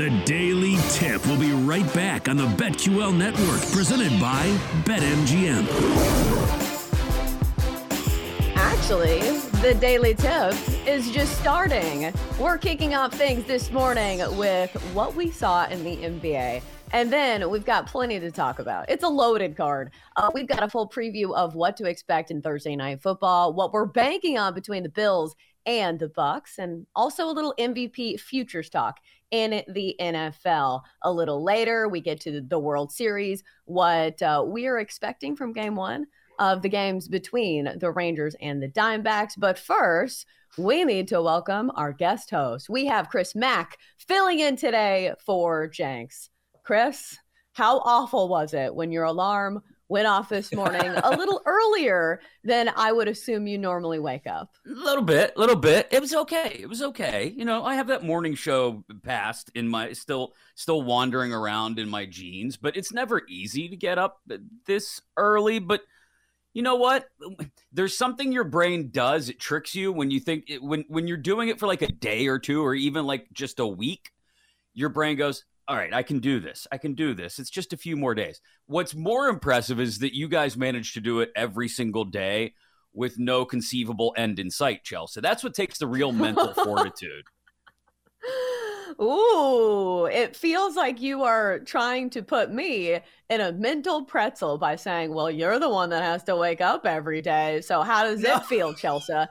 The Daily Tip will be right back on the BetQL network, presented by BetMGM. Actually, the Daily Tip is just starting. We're kicking off things this morning with what we saw in the NBA. And then we've got plenty to talk about. It's a loaded card. Uh, we've got a full preview of what to expect in Thursday night football, what we're banking on between the Bills and the Bucs, and also a little MVP futures talk in the NFL. A little later, we get to the World Series, what uh, we are expecting from game one of the games between the Rangers and the Diamondbacks. But first, we need to welcome our guest host. We have Chris Mack filling in today for Jenks. Chris, how awful was it when your alarm went off this morning a little earlier than I would assume you normally wake up. A little bit, a little bit. It was okay. It was okay. You know, I have that morning show past in my still still wandering around in my genes, but it's never easy to get up this early, but you know what? There's something your brain does. It tricks you when you think it, when when you're doing it for like a day or two or even like just a week. Your brain goes, all right, I can do this. I can do this. It's just a few more days. What's more impressive is that you guys managed to do it every single day with no conceivable end in sight, Chelsea. That's what takes the real mental fortitude. Ooh, it feels like you are trying to put me in a mental pretzel by saying, well, you're the one that has to wake up every day. So, how does no. it feel, Chelsea? Uh,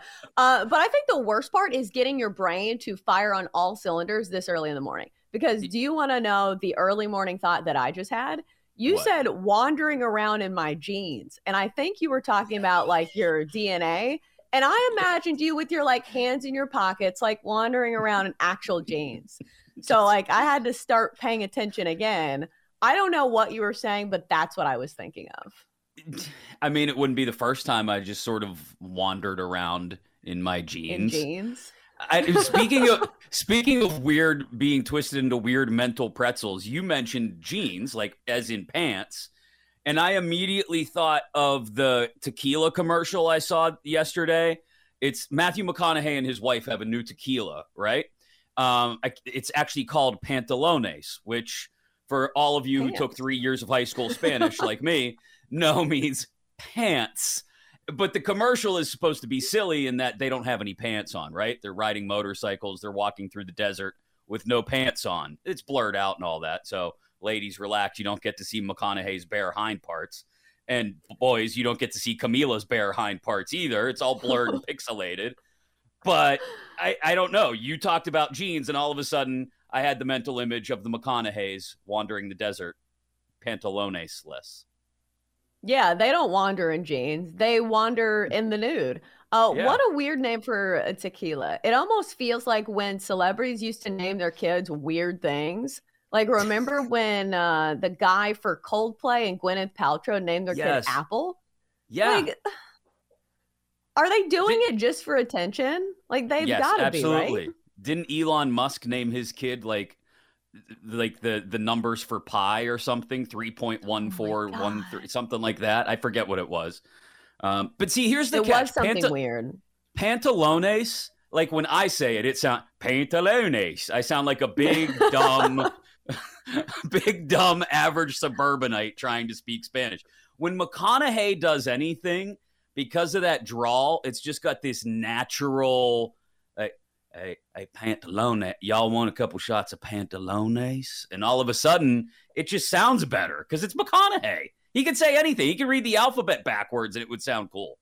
but I think the worst part is getting your brain to fire on all cylinders this early in the morning. Because do you want to know the early morning thought that I just had? You what? said wandering around in my jeans. And I think you were talking about like your DNA. And I imagined you with your like hands in your pockets, like wandering around in actual jeans. So like I had to start paying attention again. I don't know what you were saying, but that's what I was thinking of. I mean, it wouldn't be the first time I just sort of wandered around in my jeans. In jeans. I, speaking of speaking of weird being twisted into weird mental pretzels, you mentioned jeans, like as in pants, and I immediately thought of the tequila commercial I saw yesterday. It's Matthew McConaughey and his wife have a new tequila, right? Um, it's actually called Pantalones, which for all of you who took three years of high school Spanish like me, know means pants but the commercial is supposed to be silly in that they don't have any pants on, right? They're riding motorcycles, they're walking through the desert with no pants on. It's blurred out and all that. So, ladies, relax. You don't get to see McConaughey's bare hind parts. And boys, you don't get to see Camila's bare hind parts either. It's all blurred and pixelated. But I, I don't know. You talked about jeans, and all of a sudden, I had the mental image of the McConaughey's wandering the desert, pantalones less. Yeah, they don't wander in jeans. They wander in the nude. Uh, yeah. What a weird name for a tequila. It almost feels like when celebrities used to name their kids weird things. Like, remember when uh, the guy for Coldplay and Gwyneth Paltrow named their yes. kid Apple? Yeah. Like, are they doing Did, it just for attention? Like, they've yes, got to be, right? Absolutely. Didn't Elon Musk name his kid like like the the numbers for pi or something 3.1413 oh something like that. I forget what it was. Um, but see here's the it catch. was something Panta- weird. Pantalones like when i say it it sounds pantalones. I sound like a big dumb big dumb average suburbanite trying to speak spanish. When mcconaughey does anything because of that drawl it's just got this natural a, a pantalone. Y'all want a couple shots of pantalones? And all of a sudden, it just sounds better because it's McConaughey. He could say anything. He could read the alphabet backwards and it would sound cool.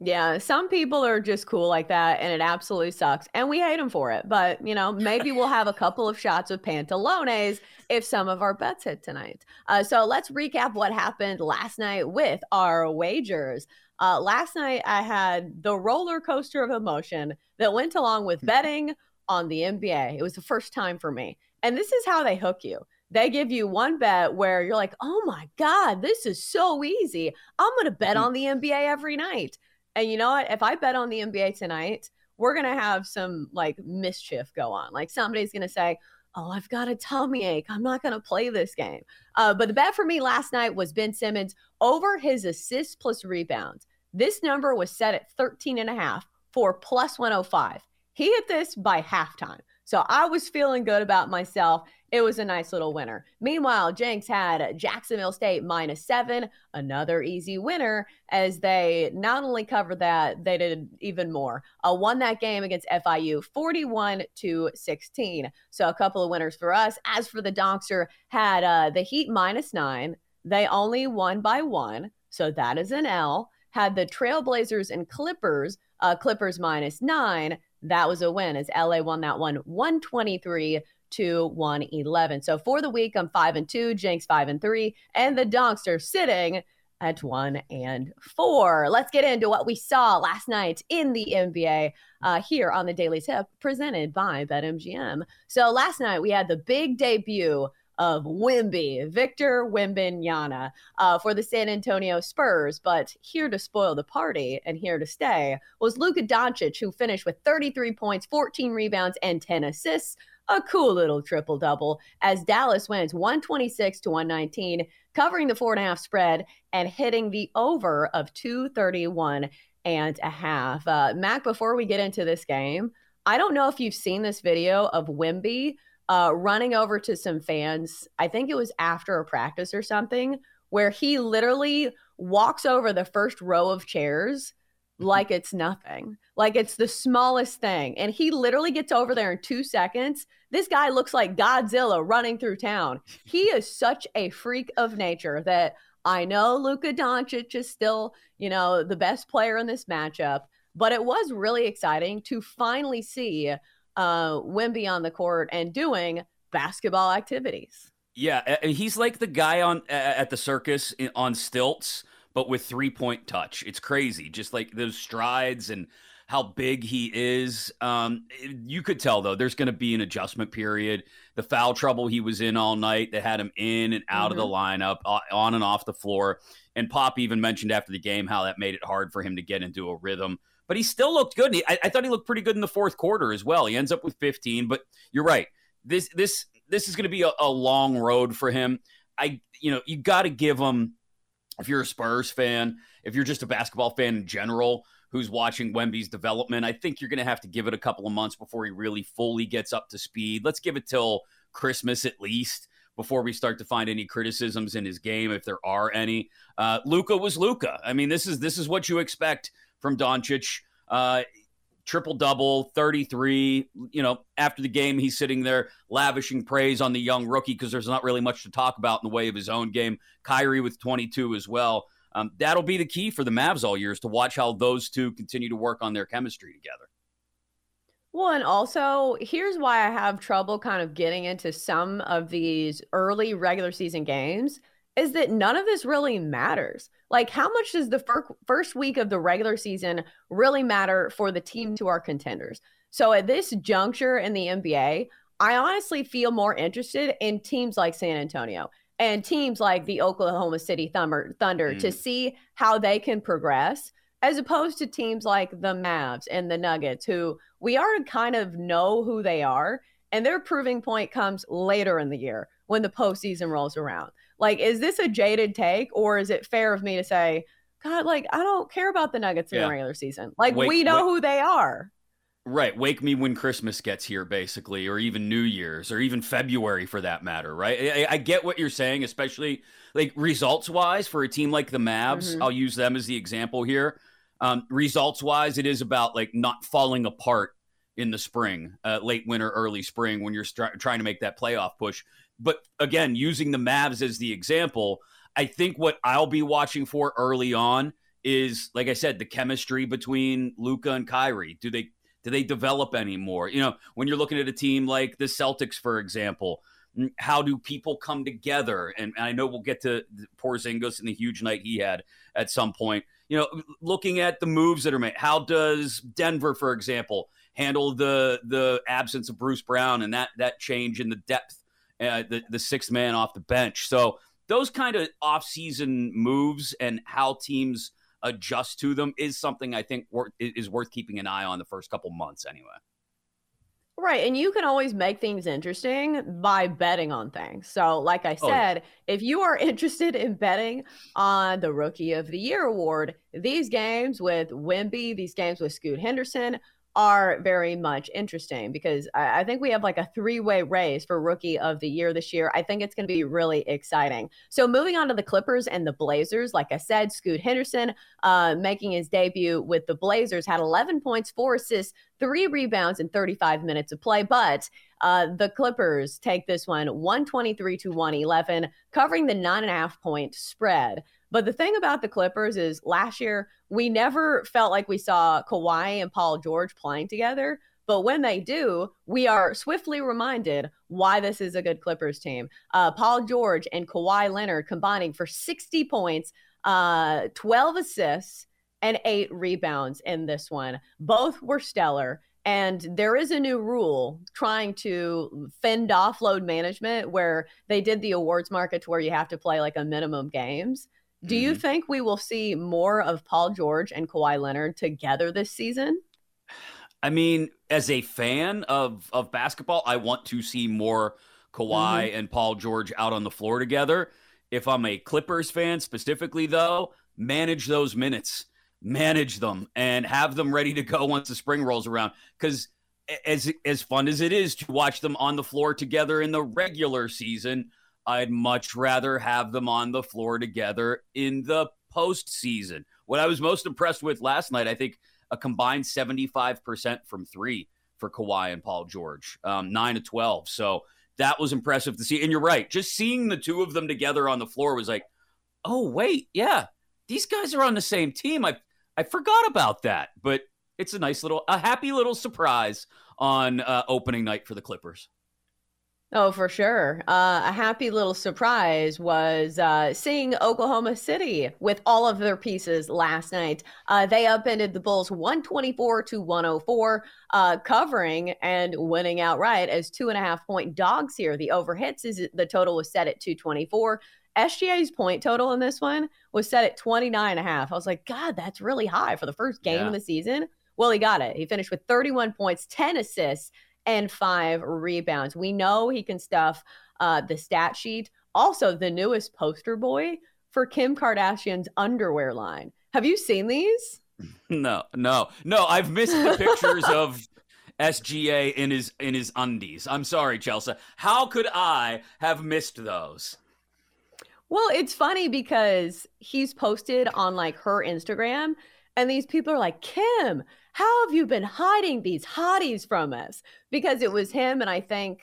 Yeah, some people are just cool like that, and it absolutely sucks. And we hate them for it. But, you know, maybe we'll have a couple of shots of pantalones if some of our bets hit tonight. Uh, so let's recap what happened last night with our wagers. Uh, last night, I had the roller coaster of emotion that went along with betting on the NBA. It was the first time for me. And this is how they hook you they give you one bet where you're like, oh my God, this is so easy. I'm going to bet on the NBA every night. And you know what? If I bet on the NBA tonight, we're going to have some like mischief go on. Like somebody's going to say, Oh, I've got a tummy ache. I'm not going to play this game. Uh, but the bet for me last night was Ben Simmons over his assists plus rebounds. This number was set at 13 and a half for plus 105. He hit this by halftime. So I was feeling good about myself it was a nice little winner. Meanwhile, Jenks had Jacksonville State minus seven, another easy winner, as they not only covered that, they did even more. Uh, won that game against FIU 41 to 16. So a couple of winners for us. As for the Donkster, had uh, the Heat minus nine. They only won by one. So that is an L. Had the Trailblazers and Clippers, uh, Clippers minus nine. That was a win as LA won that one 123 to 111. So for the week, I'm five and two, Jenks five and three, and the Donkster sitting at one and four. Let's get into what we saw last night in the NBA uh, here on the Daily Tip, presented by BetMGM. So last night we had the big debut of Wimby, Victor Wembanyama, uh, for the San Antonio Spurs. But here to spoil the party and here to stay was Luka Doncic, who finished with 33 points, 14 rebounds, and 10 assists a cool little triple double as Dallas wins 126 to 119, covering the four and a half spread and hitting the over of 231 and a half. Uh, Mack, before we get into this game, I don't know if you've seen this video of Wimby uh, running over to some fans. I think it was after a practice or something, where he literally walks over the first row of chairs like it's nothing. Like it's the smallest thing. And he literally gets over there in two seconds. This guy looks like Godzilla running through town. He is such a freak of nature that I know Luka Doncic is still, you know, the best player in this matchup, but it was really exciting to finally see uh Wimby on the court and doing basketball activities. Yeah, he's like the guy on at the circus on stilts but with three point touch. It's crazy. Just like those strides and how big he is. Um, you could tell though, there's going to be an adjustment period. The foul trouble he was in all night that had him in and out mm-hmm. of the mm-hmm. lineup, on and off the floor. And Pop even mentioned after the game how that made it hard for him to get into a rhythm. But he still looked good. I, I thought he looked pretty good in the fourth quarter as well. He ends up with 15. But you're right. This this this is going to be a, a long road for him. I you know you got to give him if you're a Spurs fan, if you're just a basketball fan in general who's watching Wemby's development, I think you're going to have to give it a couple of months before he really fully gets up to speed. Let's give it till Christmas at least before we start to find any criticisms in his game, if there are any. Uh, Luka was Luka. I mean, this is this is what you expect from Doncic. Uh, triple double, 33. You know, after the game, he's sitting there lavishing praise on the young rookie because there's not really much to talk about in the way of his own game. Kyrie with 22 as well. Um, that'll be the key for the Mavs all year is to watch how those two continue to work on their chemistry together. Well, and also, here's why I have trouble kind of getting into some of these early regular season games is that none of this really matters. Like, how much does the fir- first week of the regular season really matter for the team to our contenders? So, at this juncture in the NBA, I honestly feel more interested in teams like San Antonio and teams like the Oklahoma City Thunder, Thunder mm. to see how they can progress as opposed to teams like the Mavs and the Nuggets, who we already kind of know who they are. And their proving point comes later in the year when the postseason rolls around. Like, is this a jaded take, or is it fair of me to say, God, like I don't care about the Nuggets in the regular season. Like wake, we know wake, who they are. Right. Wake me when Christmas gets here, basically, or even New Year's, or even February for that matter. Right. I, I get what you're saying, especially like results wise for a team like the Mavs. Mm-hmm. I'll use them as the example here. Um, results wise, it is about like not falling apart in the spring, uh, late winter, early spring when you're trying to make that playoff push. But again, using the Mavs as the example, I think what I'll be watching for early on is, like I said, the chemistry between Luka and Kyrie. Do they do they develop anymore? You know, when you're looking at a team like the Celtics, for example, how do people come together? And, I know we'll get to Porzingis and the huge night he had at some point. You know, looking at the moves that are made. How does Denver, for example, handle the the absence of Bruce Brown and that that change in the depth, uh, the the sixth man off the bench? So those kind of off-season moves and how teams adjust to them is something I think is worth keeping an eye on the first couple months anyway. Right. And you can always make things interesting by betting on things. So, like I said, oh, yeah. if you are interested in betting on the Rookie of the Year award, these games with Wimby, these games with Scoot Henderson are very much interesting because I, I think we have like a three way race for rookie of the year this year. I think it's going to be really exciting. So, moving on to the Clippers and the Blazers, like I said, Scoot Henderson uh, making his debut with the Blazers had 11 points, four assists, three rebounds in 35 minutes of play. But uh, the Clippers take this one 123 to 111, covering the nine and a half point spread. But the thing about the Clippers is last year, we never felt like we saw Kawhi and Paul George playing together. But when they do, we are swiftly reminded why this is a good Clippers team. Uh, Paul George and Kawhi Leonard combining for 60 points, uh, 12 assists, and eight rebounds in this one. Both were stellar. And there is a new rule trying to fend off load management where they did the awards market to where you have to play like a minimum games. Do you mm-hmm. think we will see more of Paul George and Kawhi Leonard together this season? I mean, as a fan of of basketball, I want to see more Kawhi mm-hmm. and Paul George out on the floor together. If I'm a Clippers fan specifically, though, manage those minutes, manage them, and have them ready to go once the spring rolls around. Because as as fun as it is to watch them on the floor together in the regular season, I'd much rather have them on the floor together in the postseason. What I was most impressed with last night, I think a combined 75% from three for Kawhi and Paul George, um, 9 to 12. So that was impressive to see. And you're right, just seeing the two of them together on the floor was like, oh, wait, yeah, these guys are on the same team. I, I forgot about that. But it's a nice little, a happy little surprise on uh, opening night for the Clippers. Oh, for sure. Uh, a happy little surprise was uh, seeing Oklahoma City with all of their pieces last night. Uh, they upended the Bulls 124 to 104, uh, covering and winning outright as two and a half point dogs here. The overhits is the total was set at 224. SGA's point total in this one was set at 29 and a half. I was like, God, that's really high for the first game yeah. of the season. Well, he got it. He finished with 31 points, 10 assists, and five rebounds. We know he can stuff uh, the stat sheet. Also, the newest poster boy for Kim Kardashian's underwear line. Have you seen these? No, no, no. I've missed the pictures of SGA in his in his undies. I'm sorry, Chelsea. How could I have missed those? Well, it's funny because he's posted on like her Instagram, and these people are like, Kim, how have you been hiding these hotties from us? Because it was him and I think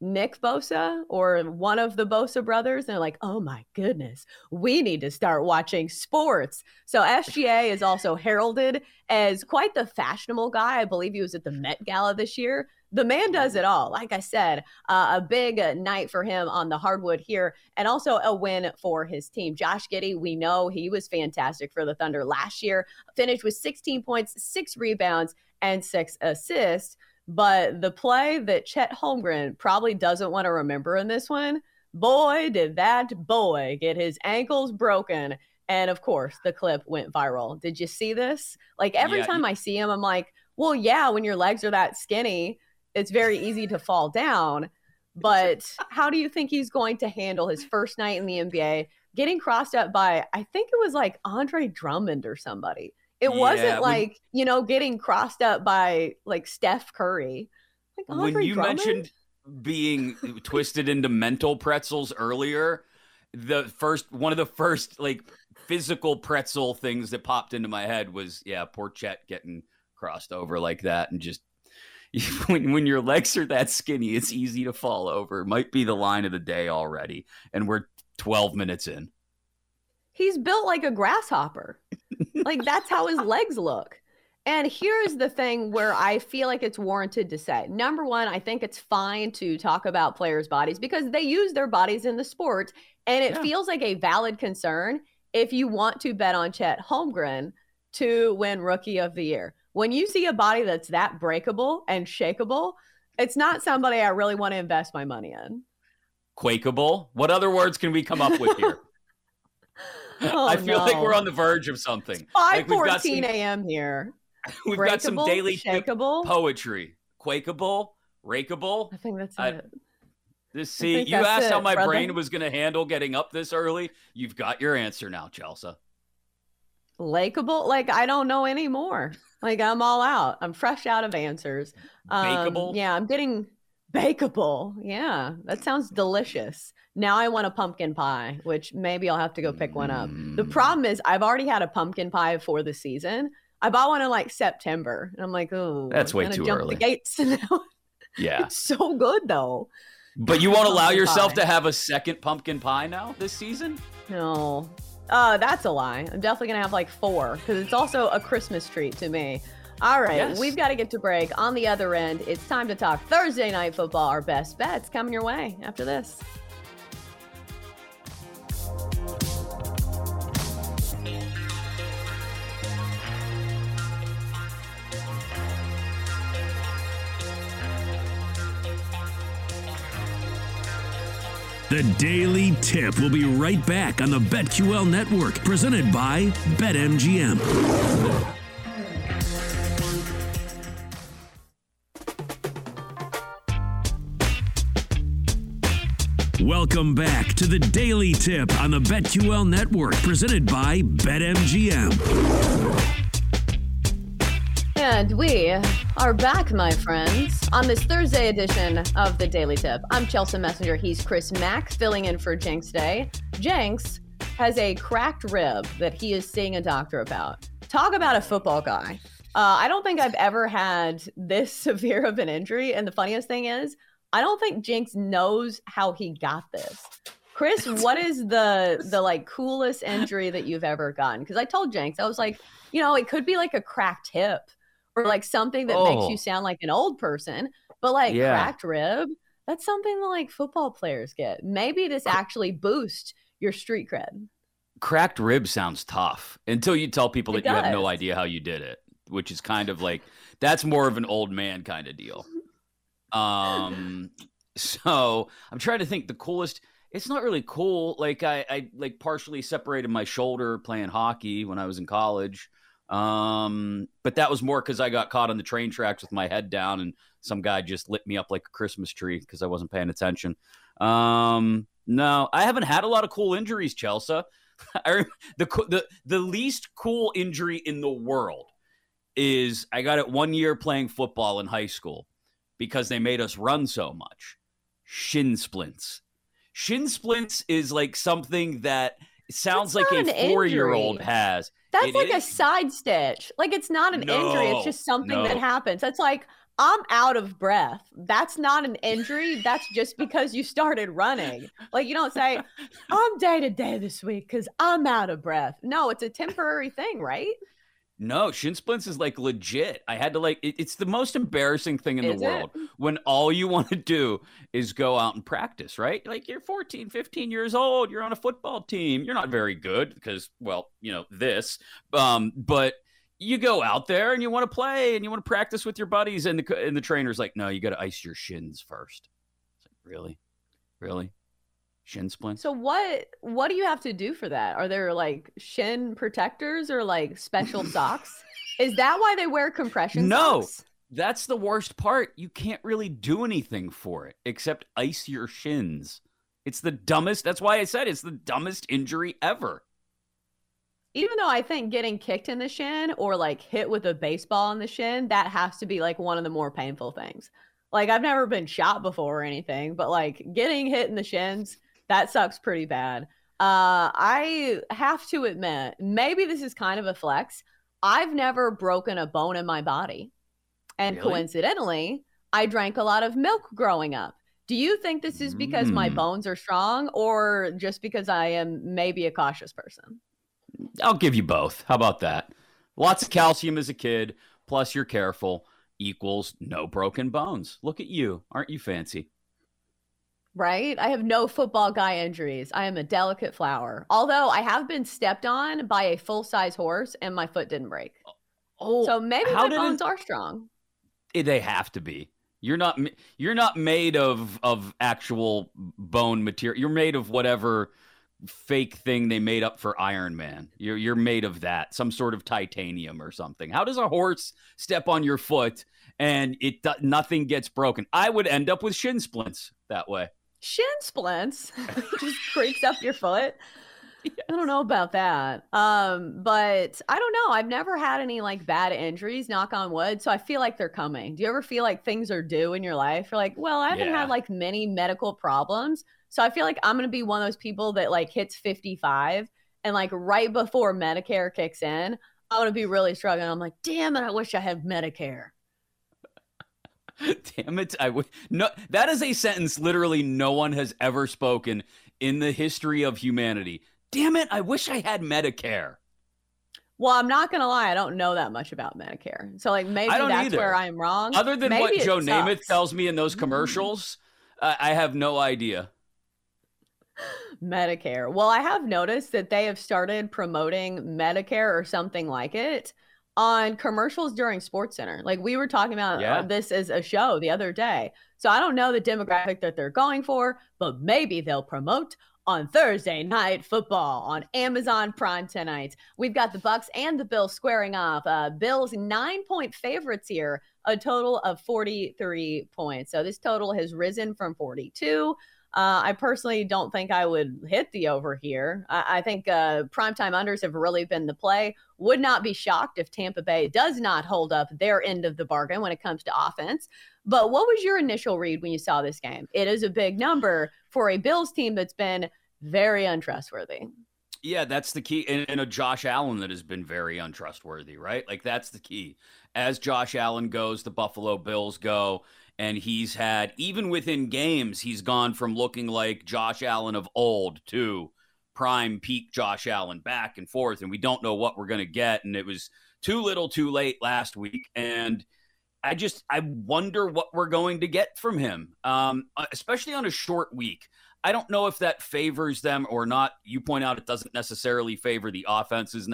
Nick Bosa or one of the Bosa brothers. And they're like, oh my goodness, we need to start watching sports. So SGA is also heralded as quite the fashionable guy. I believe he was at the Met Gala this year the man does it all. Like I said, uh, a big night for him on the hardwood here, and also a win for his team. Josh Giddey, we know he was fantastic for the Thunder last year, finished with 16 points, six rebounds, and six assists. But the play that Chet Holmgren probably doesn't want to remember in this one, boy, did that boy get his ankles broken. And of course, the clip went viral. Did you see this? Like every yeah. time I see him, I'm like, well, yeah, when your legs are that skinny, it's very easy to fall down. But how do you think he's going to handle his first night in the NBA, getting crossed up by, I think it was like Andre Drummond or somebody? It yeah, wasn't like, you know, getting crossed up by like Steph Curry. Like Andre when you Drummond? mentioned being twisted into mental pretzels earlier, the first one of the first like physical pretzel things that popped into my head was yeah, poor Chet getting crossed over like that and just when, when your legs are that skinny, it's easy to fall over. Might be the line of the day already, and we're 12 minutes in. He's built like a grasshopper. like that's how his legs look. And here's the thing where I feel like it's warranted to say. Number one, I think it's fine to talk about players' bodies because they use their bodies in the sport. And it yeah. feels like a valid concern if you want to bet on Chet Holmgren to win Rookie of the Year. When you see a body that's that breakable and shakable, it's not somebody I really want to invest my money in. Quakeable? What other words can we come up with here? oh, I feel no. like we're on the verge of something. Five fourteen like a.m. here. We've Breakable, got some daily shakeable poetry. Quakeable, rakeable. I think that's I, it. This see, you asked it, how my brother. brain was going to handle getting up this early. You've got your answer now, Chelsea. Lakeable? Like I don't know anymore. Like I'm all out. I'm fresh out of answers. Um, bakeable? Yeah, I'm getting bakeable. Yeah, that sounds delicious. Now I want a pumpkin pie, which maybe I'll have to go pick one up. The mm. problem is I've already had a pumpkin pie for the season, I bought one in like September, and I'm like, oh, that's way too jump early. The gates. now. yeah, it's so good though. But you won't allow yourself pie. to have a second pumpkin pie now this season? No. Uh, that's a lie. I'm definitely gonna have like four because it's also a Christmas treat to me. All right, yes. we've got to get to break. On the other end, it's time to talk Thursday night football. Our best bets coming your way after this. The Daily Tip will be right back on the BetQL network, presented by BetMGM. Welcome back to the Daily Tip on the BetQL network, presented by BetMGM. And we are back, my friends, on this Thursday edition of the Daily Tip. I'm Chelsea Messenger. He's Chris Mack, filling in for Jenks today. Jenks has a cracked rib that he is seeing a doctor about. Talk about a football guy. Uh, I don't think I've ever had this severe of an injury. And the funniest thing is, I don't think Jenks knows how he got this. Chris, what is the the like coolest injury that you've ever gotten? Because I told Jenks, I was like, you know, it could be like a cracked hip or like something that oh. makes you oh. sound like an old person, but like yeah. cracked rib, that's something that like football players get. Maybe this actually boosts your street cred. Cracked rib sounds tough until you tell people that you have no idea how you did it, which is kind of like that's more of an old man kind of deal. Um, so I'm trying to think the coolest. It's not really cool. Like I, I like partially separated my shoulder playing hockey when I was in college. Um, but that was more because I got caught on the train tracks with my head down, and some guy just lit me up like a Christmas tree because I wasn't paying attention. Um, no, I haven't had a lot of cool injuries, Chelsea. I, the the the least cool injury in the world is I got it one year playing football in high school because they made us run so much. Shin splints. Shin splints is like something that sounds like a four year old has. That's it like a side stitch. Like it's not an no, injury. It's just something no. that happens. That's like I'm out of breath. That's not an injury. That's just because you started running. Like you don't say, I'm day to day this week because I'm out of breath. No, it's a temporary thing, right? No, shin splints is like legit. I had to like it, it's the most embarrassing thing in is the world it? when all you want to do is go out and practice, right? Like you're 14, 15 years old, you're on a football team. You're not very good because well, you know, this. Um, but you go out there and you want to play and you want to practice with your buddies and the and the trainer's like, "No, you got to ice your shins first. It's like, "Really? Really?" Shin splint. So what what do you have to do for that? Are there like shin protectors or like special socks? Is that why they wear compression no. Socks? That's the worst part. You can't really do anything for it except ice your shins. It's the dumbest. That's why I said it's the dumbest injury ever. Even though I think getting kicked in the shin or like hit with a baseball in the shin, that has to be like one of the more painful things. Like I've never been shot before or anything, but like getting hit in the shins, that sucks pretty bad. Uh, I have to admit, maybe this is kind of a flex. I've never broken a bone in my body. And really? coincidentally, I drank a lot of milk growing up. Do you think this is because mm. my bones are strong or just because I am maybe a cautious person? I'll give you both. How about that? Lots of calcium as a kid, plus you're careful, equals no broken bones. Look at you. Aren't you fancy? Right? I have no football guy injuries. I am a delicate flower. Although I have been stepped on by a full size horse and my foot didn't break. Oh, so maybe my bones it... are strong. Eh, they have to be. You're not you're not made of of actual bone material. You're made of whatever fake thing they made up for Iron Man. You're you're made of that, some sort of titanium or something. How does a horse step on your foot and it nothing gets broken? I would end up with shin splints that way. Shin splints just creaks up your foot. Yes. I don't know about that. Um, but I don't know. I've never had any like bad injuries, knock on wood. So I feel like they're coming. Do you ever feel like things are due in your life? You're like, well, I haven't yeah. had like many medical problems. So I feel like I'm gonna be one of those people that like hits 55 and like right before Medicare kicks in, I'm gonna be really struggling. I'm like, damn it, I wish I had Medicare. Damn it! I would no. That is a sentence literally no one has ever spoken in the history of humanity damn it, I wish I had Medicare. Well, I'm not gonna lie, I don't know that much about Medicare. So like maybe that's either. where I'm wrong. Other than maybe what Joe sucks. Namath tells me in those mm-hmm. commercials, I have no idea. Medicare. Well, I have noticed that they have started promoting Medicare or something like it on commercials during Sports Center. Like we were talking about uh, this as a show the other day. So I don't know the demographic that they're going for, but maybe they'll promote on Thursday night football on Amazon Prime tonight. We've got the Bucs and the Bills squaring off. Uh, Bills nine point favorites here, a total of 43 points. So this total has risen from 42. Uh, I personally don't think I would hit the over here. I, I think uh, primetime unders have really been the play. Would not be shocked if Tampa Bay does not hold up their end of the bargain when it comes to offense. But what was your initial read when you saw this game? It is a big number for a Bills team that's been very untrustworthy. Yeah, that's the key. And, and, a Josh Allen that has been very untrustworthy, right? Like that's the key. As Josh Allen goes, the Buffalo Bills go. And he's had, even within games, he's gone from looking like Josh Allen of old to prime peak Josh Allen back and forth. And we don't know what we're going to get. And it was too little too late last week. And I just, I wonder what we're going to get from him, um, especially on a short week. I don't know if that favors them or not. You point out it doesn't necessarily favor the offenses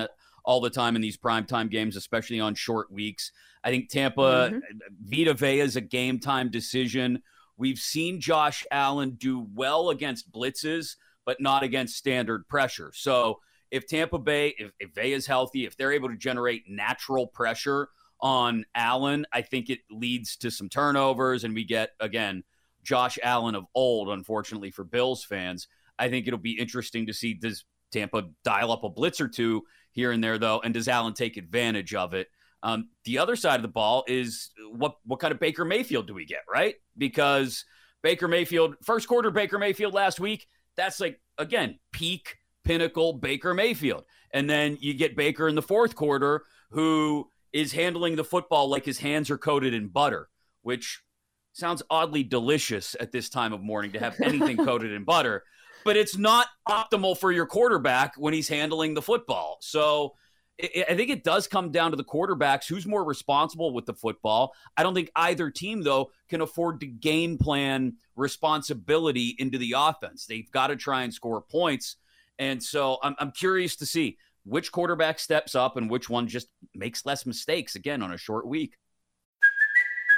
all the time in these primetime games, especially on short weeks. I think Tampa, mm-hmm. Vita Vea is a game time decision. We've seen Josh Allen do well against blitzes, but not against standard pressure. So if Tampa Bay, if, if Vea is healthy, if they're able to generate natural pressure on Allen, I think it leads to some turnovers and we get, again, Josh Allen of old, unfortunately for Bills fans. I think it'll be interesting to see does Tampa dial up a blitz or two here and there, though, and does Allen take advantage of it? Um, the other side of the ball is what what kind of Baker Mayfield do we get, right? Because Baker Mayfield, first quarter Baker Mayfield last week, that's like again peak pinnacle Baker Mayfield, and then you get Baker in the fourth quarter who is handling the football like his hands are coated in butter, which sounds oddly delicious at this time of morning to have anything coated in butter, but it's not optimal for your quarterback when he's handling the football. So I think it does come down to the quarterbacks who's more responsible with the football. I don't think either team, though, can afford to game plan responsibility into the offense. They've got to try and score points. And so I'm, I'm curious to see which quarterback steps up and which one just makes less mistakes again on a short week.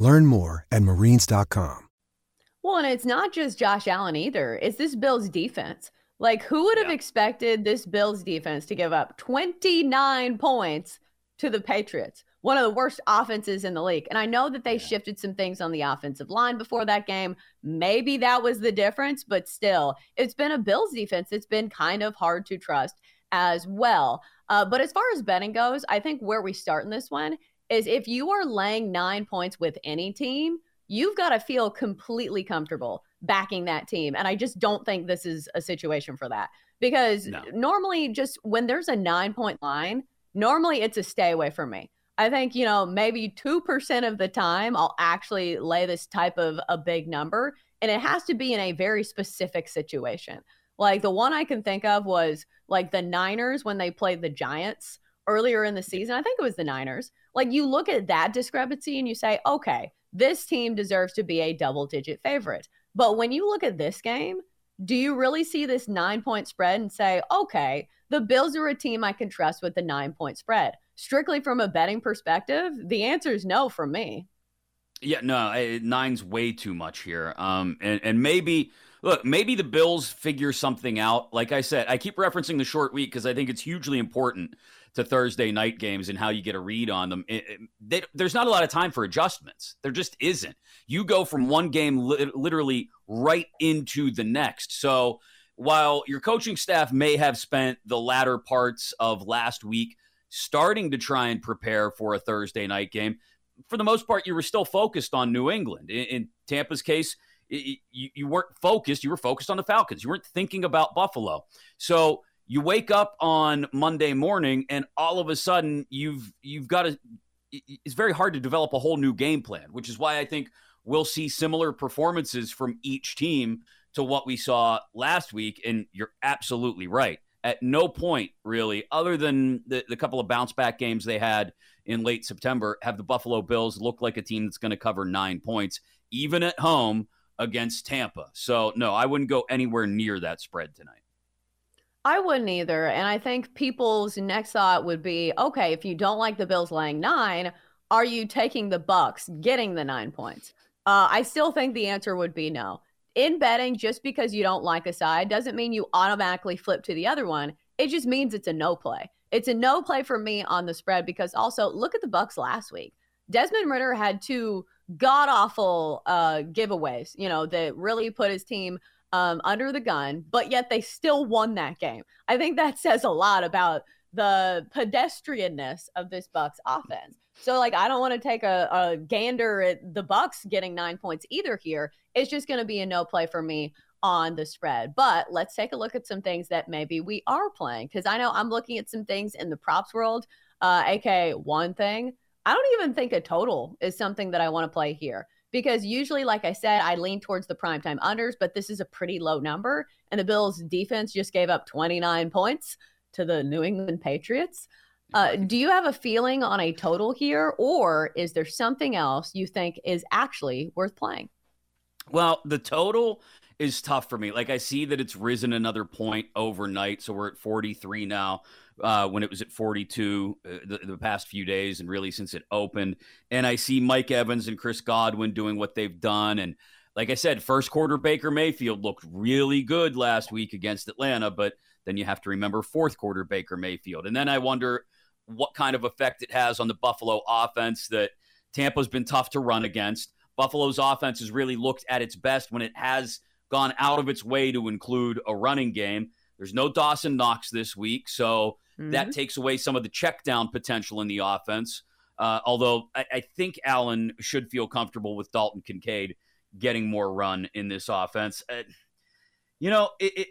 Learn more at marines.com. Well, and it's not just Josh Allen either. It's this Bills defense. Like, who would have Yeah. expected this Bills defense to give up 29 points to the Patriots? One of the worst offenses in the league. And I know that they shifted some things on the offensive line before that game. Maybe that was the difference, but still, it's been a Bills defense. It's been kind of hard to trust as well. Uh, but as far as betting goes, I think where we start in this one is if you are laying nine points with any team, you've got to feel completely comfortable backing that team. And I just don't think this is a situation for that because No. normally, just when there's a nine point line, normally it's a stay away from me. I think, you know, maybe 2% of the time I'll actually lay this type of a big number. And it has to be in a very specific situation. Like the one I can think of was like the Niners when they played the Giants earlier in the season. I think it was the Niners. Like you look at that discrepancy and you say, okay, this team deserves to be a double digit favorite. But when you look at this game, do you really see this nine point spread and say, okay, the Bills are a team I can trust with the nine point spread? Strictly from a betting perspective, the answer is no from me. Yeah, no, I- nine's way too much here. Um, and and maybe look, maybe the Bills figure something out. Like I said, I keep referencing the short week because I think it's hugely important to Thursday night games and how you get a read on them. It- it- they- there's not a lot of time for adjustments. There just isn't. You go from one game li- literally right into the next. So while your coaching staff may have spent the latter parts of last week starting to try and prepare for a Thursday night game, for the most part, you were still focused on New England. In, in Tampa's case, you weren't focused. You were focused on the Falcons. You weren't thinking about Buffalo. So you wake up on Monday morning, and all of a sudden, you've you've got to. It's very hard to develop a whole new game plan, which is why I think we'll see similar performances from each team to what we saw last week. And you're absolutely right. At no point, really, other than the, the couple of bounce back games they had in late September, have the Buffalo Bills look like a team that's going to cover nine points, even at home against Tampa. So, no, I wouldn't go anywhere near that spread tonight. I wouldn't either. And I think people's next thought would be okay, if you don't like the Bills laying nine, are you taking the Bucs getting the nine points? Uh, I still think the answer would be no. In betting, just because you don't like a side doesn't mean you automatically flip to the other one. It just means it's a no play. It's a no play for me on the spread because also look at the Bucs last week. Desmond Ridder had two god awful uh, giveaways, you know, that really put his team um, under the gun, but yet they still won that game. I think that says a lot about the pedestrianness of this Bucs offense. So, like, I don't want to take a, a gander at the Bucs getting nine points either. Here, it's just going to be a no play for me on the spread. But let's take a look at some things that maybe we are playing because I know I'm looking at some things in the props world. Uh, aka one thing, I don't even think a total is something that I want to play here because usually, like I said, I lean towards the primetime unders, but this is a pretty low number. And the Bills defense just gave up 29 points to the New England Patriots. Uh, do you have a feeling on a total here, or is there something else you think is actually worth playing? Well, the total is tough for me. Like I see that it's risen another point overnight, so we're at 43 now. Uh, when it was at 42 uh, the, the past few days, and really since it opened, and I see Mike Evans and Chris Godwin doing what they've done, and like I said, first quarter Baker Mayfield looked really good last week against Atlanta, but then you have to remember fourth quarter Baker Mayfield, and then I wonder what kind of effect it has on the Buffalo offense that Tampa's been tough to run against. Buffalo's offense has really looked at its best when it has gone out of its way to include a running game. There's no Dawson Knox this week, so that takes away some of the check down potential in the offense. Uh, although I, I think Allen should feel comfortable with Dalton Kincaid getting more run in this offense. Uh, you know, it, it,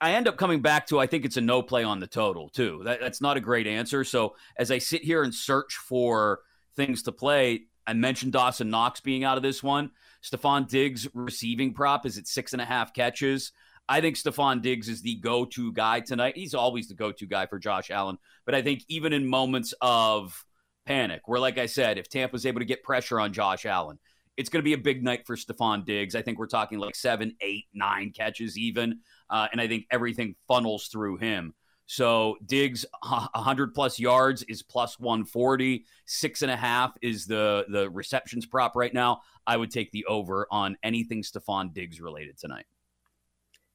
I end up coming back to I think it's a no play on the total too. That, that's not a great answer. So as I sit here and search for things to play, I mentioned Dawson Knox being out of this one. Stefon Diggs receiving prop is at six and a half catches. I think Stefon Diggs is the go to guy tonight. He's always the go to guy for Josh Allen. But I think even in moments of panic, where, like I said, if Tampa's able to get pressure on Josh Allen, it's going to be a big night for Stefon Diggs. I think we're talking like seven, eight, nine catches even. Uh, and I think everything funnels through him. So Diggs, 100 plus yards is plus 140. Six and a half is the the receptions prop right now. I would take the over on anything Stefon Diggs related tonight.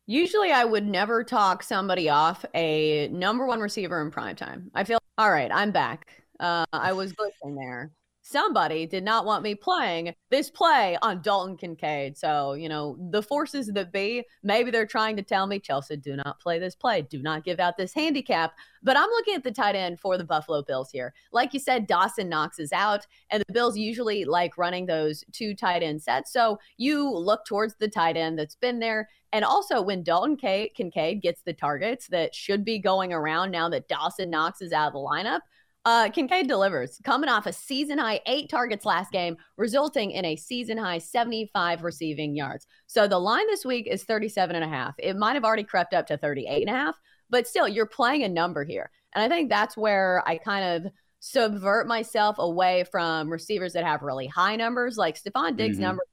Usually, I would never talk somebody off a number one receiver in prime time. I feel all right. I'm back. Uh, I was listening there somebody did not want me playing this play on Dalton Kincaid. So, you know, the forces that be, maybe they're trying to tell me, Chelsa, do not play this play. Do not give out this handicap. But I'm looking at the tight end for the Buffalo Bills here. Like you said, Dawson Knox is out, and the Bills usually like running those two tight end sets. So you look towards the tight end that's been there. And also, when Dalton Kincaid gets the targets that should be going around now that Dawson Knox is out of the lineup, uh, Kincaid delivers, coming off a season high eight targets last game, resulting in a season high 75 receiving yards. So the line this week is 37 and a half. It might have already crept up to 38 and a half, but still, you're playing a number here. And I think that's where I kind of subvert myself away from receivers that have really high numbers, like Stefon Diggs' mm-hmm. number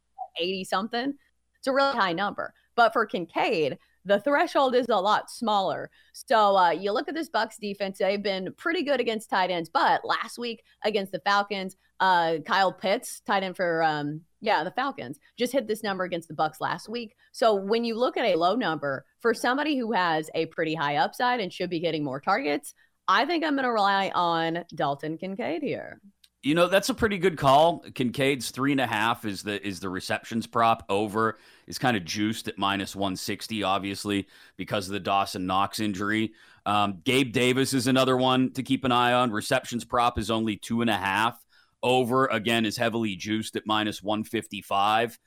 80 something. It's a really high number. But for Kincaid, the threshold is a lot smaller. So uh, you look at this Bucs defense; they've been pretty good against tight ends. But last week against the Falcons, uh, Kyle Pitts, tight end for um, yeah the Falcons, just hit this number against the Bucs last week. So when you look at a low number for somebody who has a pretty high upside and should be getting more targets, I think I'm going to rely on Dalton Kincaid here. You know, that's a pretty good call. Kincaid's three and a half is the is the receptions prop over is kind of juiced at minus 160, obviously, because of the Dawson Knox injury. Um, Gabe Davis is another one to keep an eye on. Receptions prop is only two and a half. Over again is heavily juiced at minus 155.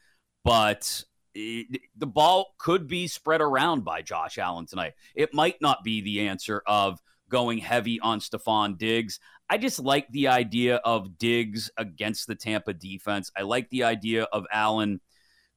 But it, the ball could be spread around by Josh Allen tonight. It might not be the answer of going heavy on Stefon Diggs. I just like the idea of Diggs against the Tampa defense. I like the idea of Allen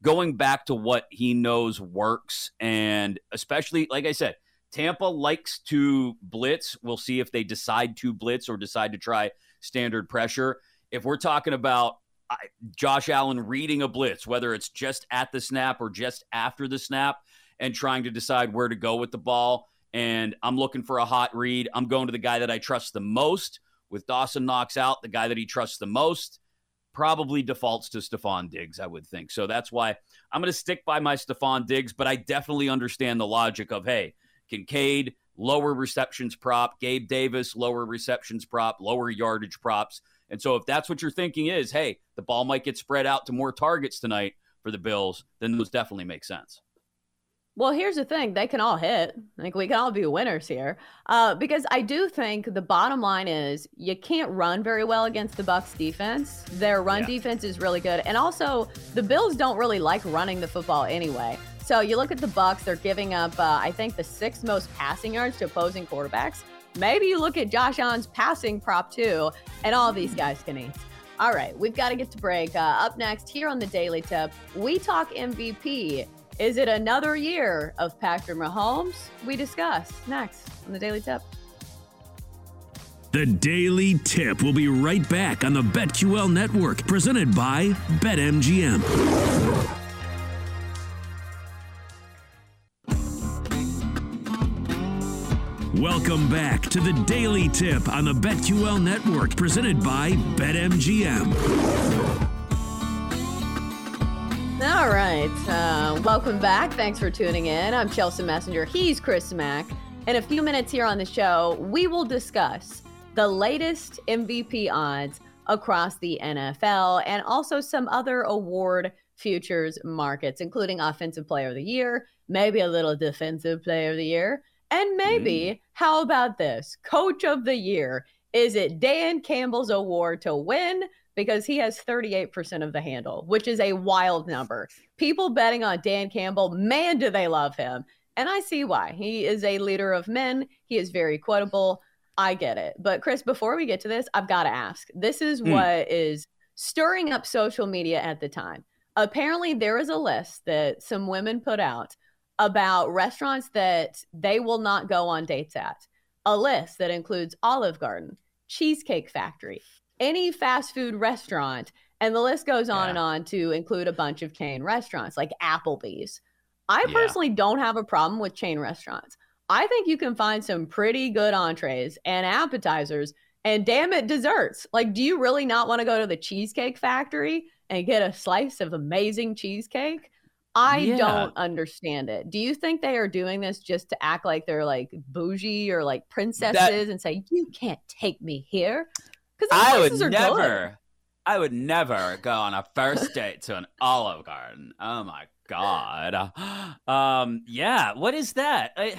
going back to what he knows works. And especially, like I said, Tampa likes to blitz. We'll see if they decide to blitz or decide to try standard pressure. If we're talking about uh, Josh Allen reading a blitz, whether it's just at the snap or just after the snap, and trying to decide where to go with the ball, and I'm looking for a hot read, I'm going to the guy that I trust the most with Dawson Knox out, the guy that he trusts the most probably defaults to Stefon Diggs, I would think. So that's why I'm going to stick by my Stefon Diggs, but I definitely understand the logic of, hey, Kincaid, lower receptions prop, Gabe Davis, lower receptions prop, lower yardage props. And so if that's what you're thinking is, hey, the ball might get spread out to more targets tonight for the Bills, then those definitely make sense. Well, here's the thing: they can all hit. Like we can all be winners here, uh, because I do think the bottom line is you can't run very well against the Bucs defense. Their run yeah. defense is really good, and also the Bills don't really like running the football anyway. So you look at the Bucs, they're giving up, uh, I think, the sixth most passing yards to opposing quarterbacks. Maybe you look at Josh Allen's passing prop too, and all these guys can eat. All right, we've got to get to break. Uh, up next here on the Daily Tip, we talk MVP. Is it another year of Patrick Mahomes? We discuss next on the Daily Tip. The Daily Tip will be right back on the BetQL network, presented by BetMGM. Welcome back to the Daily Tip on the BetQL network, presented by BetMGM. All right. Uh, welcome back. Thanks for tuning in. I'm Chelsa Messenger. He's Chris Mack. In a few minutes here on the show, we will discuss the latest MVP odds across the NFL and also some other award futures markets, including Offensive Player of the Year, maybe a little Defensive Player of the Year, and maybe, mm. how about this? Coach of the Year. Is it Dan Campbell's award to win? Because he has 38% of the handle, which is a wild number. People betting on Dan Campbell, man, do they love him. And I see why. He is a leader of men, he is very quotable. I get it. But Chris, before we get to this, I've got to ask. This is mm. what is stirring up social media at the time. Apparently, there is a list that some women put out about restaurants that they will not go on dates at. A list that includes Olive Garden, Cheesecake Factory, any fast food restaurant And the list goes on Yeah. and on to include a bunch of chain restaurants like Applebee's. I Yeah. personally don't have a problem with chain restaurants. I think you can find some pretty good entrees and appetizers and damn it, desserts. Like, do you really not want to go to the Cheesecake Factory and get a slice of amazing cheesecake? I Yeah. don't understand it. Do you think they are doing this just to act like they're like bougie or like princesses and say, you can't take me here? Because I would never. good. I would never go on a first date to an Olive Garden. Oh my god. Um, yeah. What is that? I,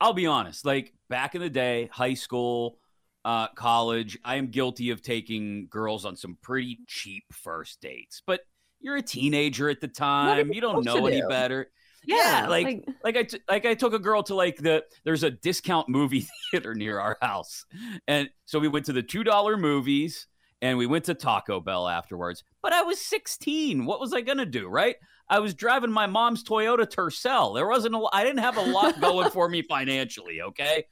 I'll be honest. Like back in the day, high school, uh, college, I am guilty of taking girls on some pretty cheap first dates. But you're a teenager at the time. you You don't know any do? better. Yeah, like, like- like I t- like I took a girl to like the there's a discount movie theater near our house, and so we went to the two dollar movies and we went to Taco Bell afterwards. But I was 16. What was I gonna do, right? I was driving my mom's Toyota Tercel. There wasn't a I didn't have a lot going for me financially. Okay,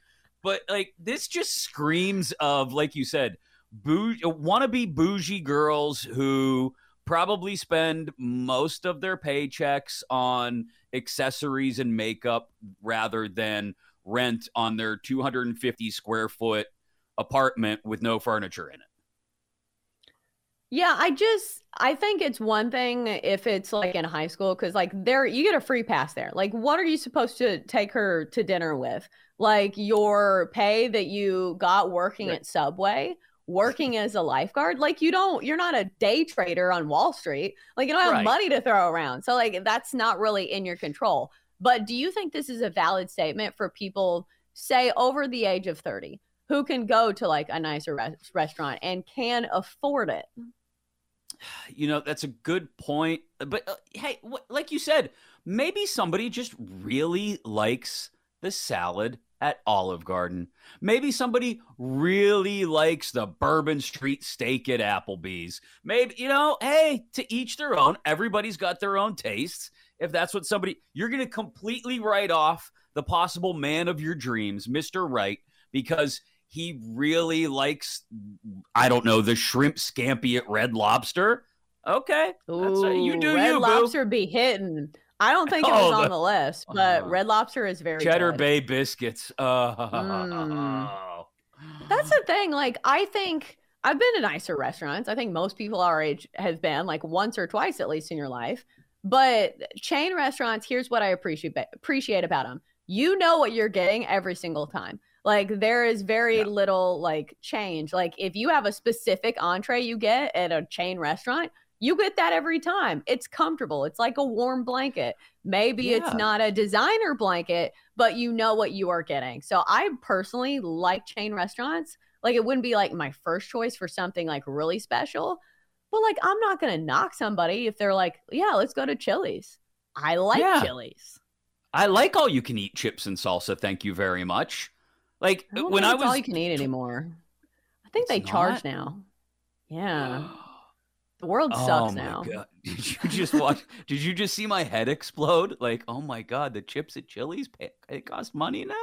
but like this just screams of like you said, bou- wannabe bougie girls who probably spend most of their paychecks on accessories and makeup rather than rent on their 250 square foot apartment with no furniture in it. Yeah, I just I think it's one thing if it's like in high school because like there you get a free pass there. Like, what are you supposed to take her to dinner with? Like your pay that you got working Right. at Subway, working as a lifeguard. Like you don't you're not a day trader on Wall Street. Like you don't have Right. money to throw around. So like that's not really in your control. But do you think this is a valid statement for people say over the age of 30 who can go to like a nicer res- restaurant and can afford it? You know, that's a good point. But uh, hey, what, like you said, maybe somebody just really likes the salad at Olive Garden. Maybe somebody really likes the Bourbon Street steak at Applebee's. Maybe, you know, hey, to each their own. Everybody's got their own tastes. If that's what somebody, you're going to completely write off the possible man of your dreams, Mr. Right, because he really likes, I don't know, the shrimp scampi at Red Lobster. Okay. That's right. You do Red you, boo. Lobster be hitting. I don't think it Oh, was on the- the list, but uh, Red Lobster is very Cheddar good. Bay biscuits. Oh. Mm. That's the thing. Like, I think I've been to nicer restaurants. I think most people our age have been like once or twice at least in your life. But chain restaurants, here's what I appreciate appreciate about them. You know what you're getting every single time. Like there is very Yeah. little like change. Like if you have a specific entree you get at a chain restaurant, you get that every time. It's comfortable. It's like a warm blanket. Maybe it's not a designer blanket, but you know what you are getting. So I personally like chain restaurants. Like it wouldn't be like my first choice for something like really special, but like I'm not going to knock somebody if they're like, "Yeah, let's go to Chili's." I like Yeah. Chili's. I like all you can eat chips and salsa. Thank you very much. Like I don't when think I it's was all you can eat anymore. I think they charge not? now. Yeah. The world Oh sucks my now. god! Did you just watch? did you just see my head explode? Like, oh my god, the chips at Chili's pay, it cost money now.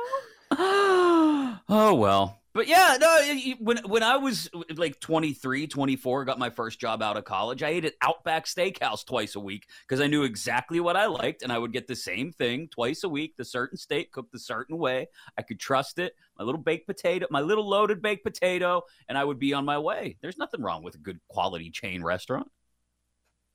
oh well, but yeah, no. When when I was uh, like 23, 24, got my first job out of college, I ate at Outback Steakhouse twice a week because I knew exactly what I liked, and I would get the same thing twice a week, the certain steak cooked the certain way. I could trust it. My little baked potato, my little loaded baked potato, and I would be on my way. There's nothing wrong with a good quality chain restaurant.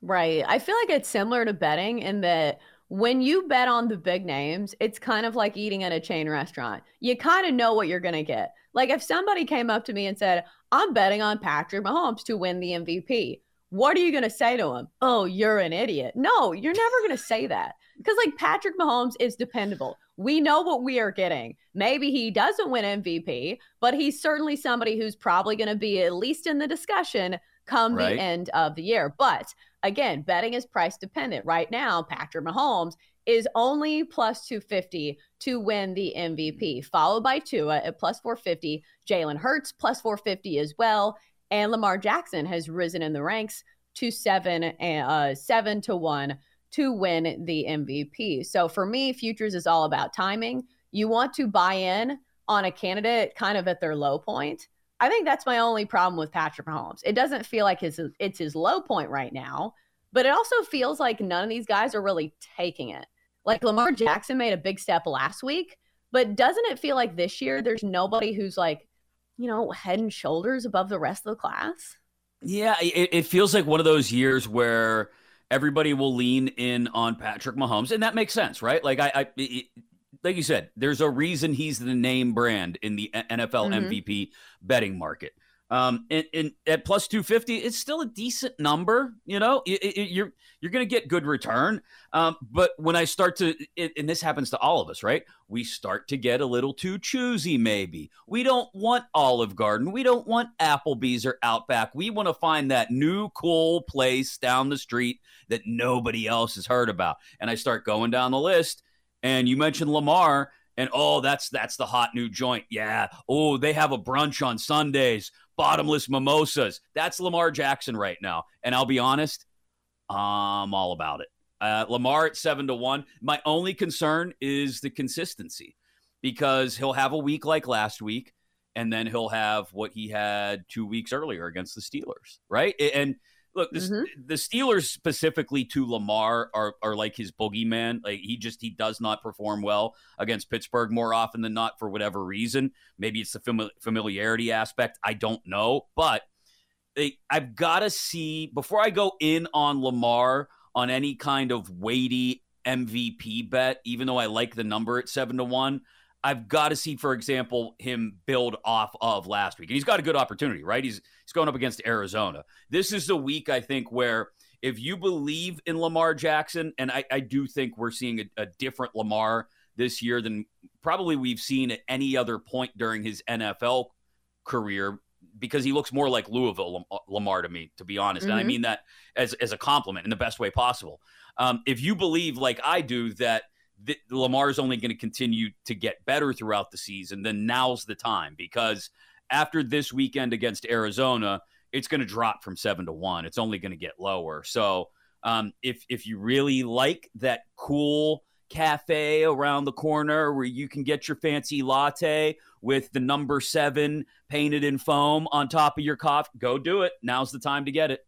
Right. I feel like it's similar to betting in that when you bet on the big names, it's kind of like eating at a chain restaurant. You kind of know what you're going to get. Like if somebody came up to me and said, I'm betting on Patrick Mahomes to win the MVP, what are you going to say to him? Oh, you're an idiot. No, you're never going to say that because like Patrick Mahomes is dependable. We know what we are getting. Maybe he doesn't win MVP, but he's certainly somebody who's probably going to be at least in the discussion come Right. the end of the year. But again, betting is price dependent. Right now, Patrick Mahomes is only plus 250 to win the MVP, followed by Tua at plus 450, Jalen Hurts plus 450 as well, and Lamar Jackson has risen in the ranks to seven, uh, seven to one to win the MVP. So for me, futures is all about timing. You want to buy in on a candidate kind of at their low point. I think that's my only problem with Patrick Mahomes. It doesn't feel like his it's his low point right now, but it also feels like none of these guys are really taking it. Like Lamar Jackson made a big step last week, but doesn't it feel like this year there's nobody who's like, you know, head and shoulders above the rest of the class? Yeah, it, it feels like one of those years where everybody will lean in on Patrick Mahomes, and that makes sense, right? Like I, I it, like you said, there's a reason he's the name brand in the NFL mm-hmm. MVP betting market. Um, and, and, at plus 250, it's still a decent number. You know, it, it, you're you're going to get good return. Um, but when I start to, and this happens to all of us, right? We start to get a little too choosy. Maybe we don't want Olive Garden. We don't want Applebee's or Outback. We want to find that new cool place down the street that nobody else has heard about. And I start going down the list and you mentioned Lamar, and oh, that's that's the hot new joint. Yeah. Oh, they have a brunch on Sundays, bottomless mimosas. That's Lamar Jackson right now. And I'll be honest, I'm all about it. Uh, Lamar at seven to one. My only concern is the consistency because he'll have a week like last week, and then he'll have what he had two weeks earlier against the Steelers, right? And Look, the, mm-hmm. the Steelers specifically to Lamar are, are like his boogeyman. Like he just he does not perform well against Pittsburgh more often than not for whatever reason. Maybe it's the familiarity aspect. I don't know, but they, I've got to see before I go in on Lamar on any kind of weighty MVP bet. Even though I like the number at seven to one, I've got to see, for example, him build off of last week. And he's got a good opportunity, right? He's he's going up against Arizona. This is the week, I think, where if you believe in Lamar Jackson, and I, I do think we're seeing a, a different Lamar this year than probably we've seen at any other point during his NFL career because he looks more like Louisville Lamar to me, to be honest. Mm-hmm. And I mm-hmm. mean that as, as a compliment in the best way possible. Um, if you believe, like I do, that Lamar is only going to continue to get better throughout the season, then now's the time because after this weekend against Arizona, it's going to drop from seven to one. It's only going to get lower. So um, if if you really like that cool cafe around the corner where you can get your fancy latte with the number seven painted in foam on top of your coffee, go do it. Now's the time to get it.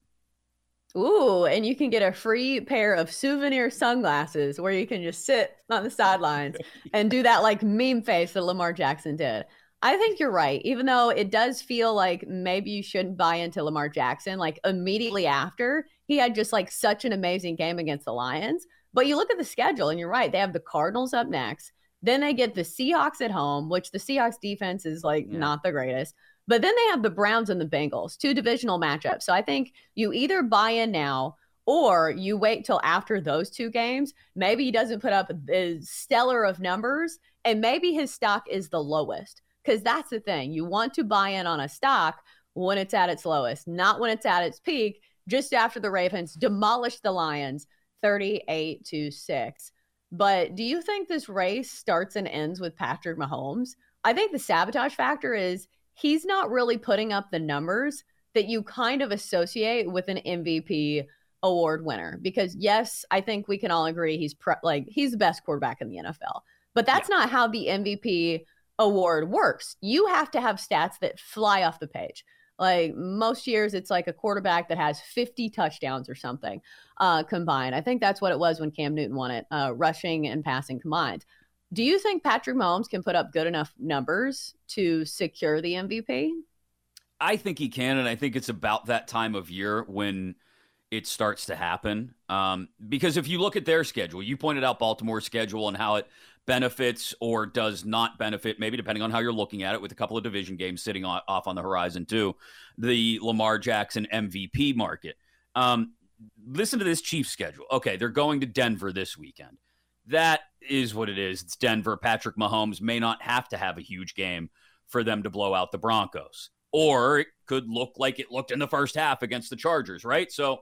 Ooh, and you can get a free pair of souvenir sunglasses where you can just sit on the sidelines and do that like meme face that Lamar Jackson did. I think you're right. Even though it does feel like maybe you shouldn't buy into Lamar Jackson, like immediately after he had just like such an amazing game against the Lions. But you look at the schedule and you're right. They have the Cardinals up next. Then they get the Seahawks at home, which the Seahawks defense is like yeah. not the greatest. But then they have the Browns and the Bengals, two divisional matchups. So I think you either buy in now or you wait till after those two games. Maybe he doesn't put up the stellar of numbers and maybe his stock is the lowest. Because that's the thing. You want to buy in on a stock when it's at its lowest, not when it's at its peak, just after the Ravens demolished the Lions 38 to 6. But do you think this race starts and ends with Patrick Mahomes? I think the sabotage factor is he's not really putting up the numbers that you kind of associate with an MVP award winner. Because yes, I think we can all agree he's pre- like he's the best quarterback in the NFL. But that's yeah. not how the MVP award works. You have to have stats that fly off the page. Like most years, it's like a quarterback that has 50 touchdowns or something uh, combined. I think that's what it was when Cam Newton won it, uh, rushing and passing combined. Do you think Patrick Mahomes can put up good enough numbers to secure the MVP? I think he can, and I think it's about that time of year when it starts to happen. Um, because if you look at their schedule, you pointed out Baltimore's schedule and how it benefits or does not benefit, maybe depending on how you're looking at it, with a couple of division games sitting off on the horizon too, the Lamar Jackson MVP market. Um, listen to this Chiefs schedule. Okay, they're going to Denver this weekend that is what it is. It's Denver. Patrick Mahomes may not have to have a huge game for them to blow out the Broncos. Or it could look like it looked in the first half against the Chargers, right? So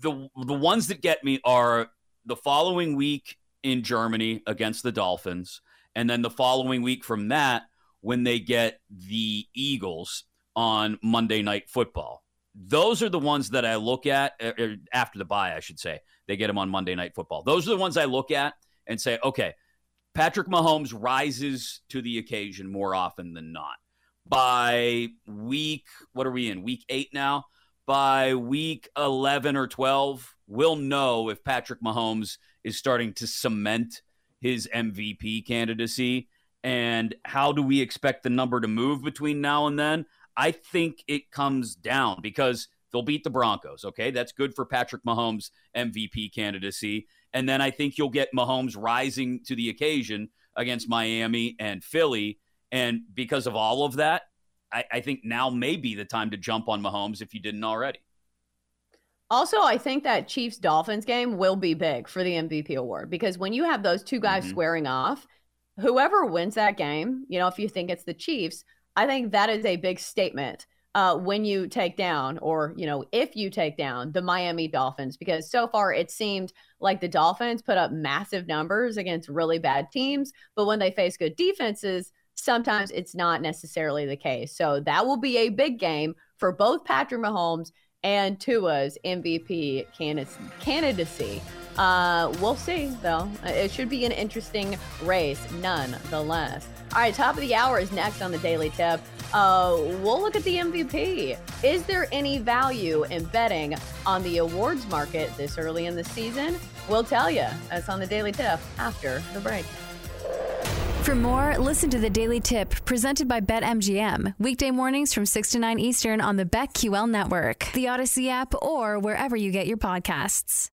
the the ones that get me are the following week in Germany against the Dolphins, and then the following week from that when they get the Eagles on Monday Night Football. Those are the ones that I look at er, er, after the bye, I should say. They get him on Monday Night Football. Those are the ones I look at and say, okay, Patrick Mahomes rises to the occasion more often than not. by week, what are we in? Week eight now? By week 11 or 12, we'll know if Patrick Mahomes is starting to cement his MVP candidacy. And how do we expect the number to move between now and then? I think it comes down because they'll beat the Broncos. Okay. That's good for Patrick Mahomes' MVP candidacy. And then I think you'll get Mahomes rising to the occasion against Miami and Philly. And because of all of that, I, I think now may be the time to jump on Mahomes if you didn't already. Also, I think that Chiefs Dolphins game will be big for the MVP award because when you have those two guys mm-hmm. squaring off, whoever wins that game, you know, if you think it's the Chiefs, I think that is a big statement uh, when you take down, or you know, if you take down the Miami Dolphins, because so far it seemed like the Dolphins put up massive numbers against really bad teams, but when they face good defenses, sometimes it's not necessarily the case. So that will be a big game for both Patrick Mahomes and Tua's MVP candidacy. Uh, we'll see, though. It should be an interesting race, nonetheless. All right, top of the hour is next on the Daily Tip. Uh, we'll look at the MVP. Is there any value in betting on the awards market this early in the season? We'll tell you. That's on the Daily Tip after the break. For more, listen to the Daily Tip presented by BetMGM. Weekday mornings from 6 to 9 Eastern on the BetQL network, the Audacy app, or wherever you get your podcasts.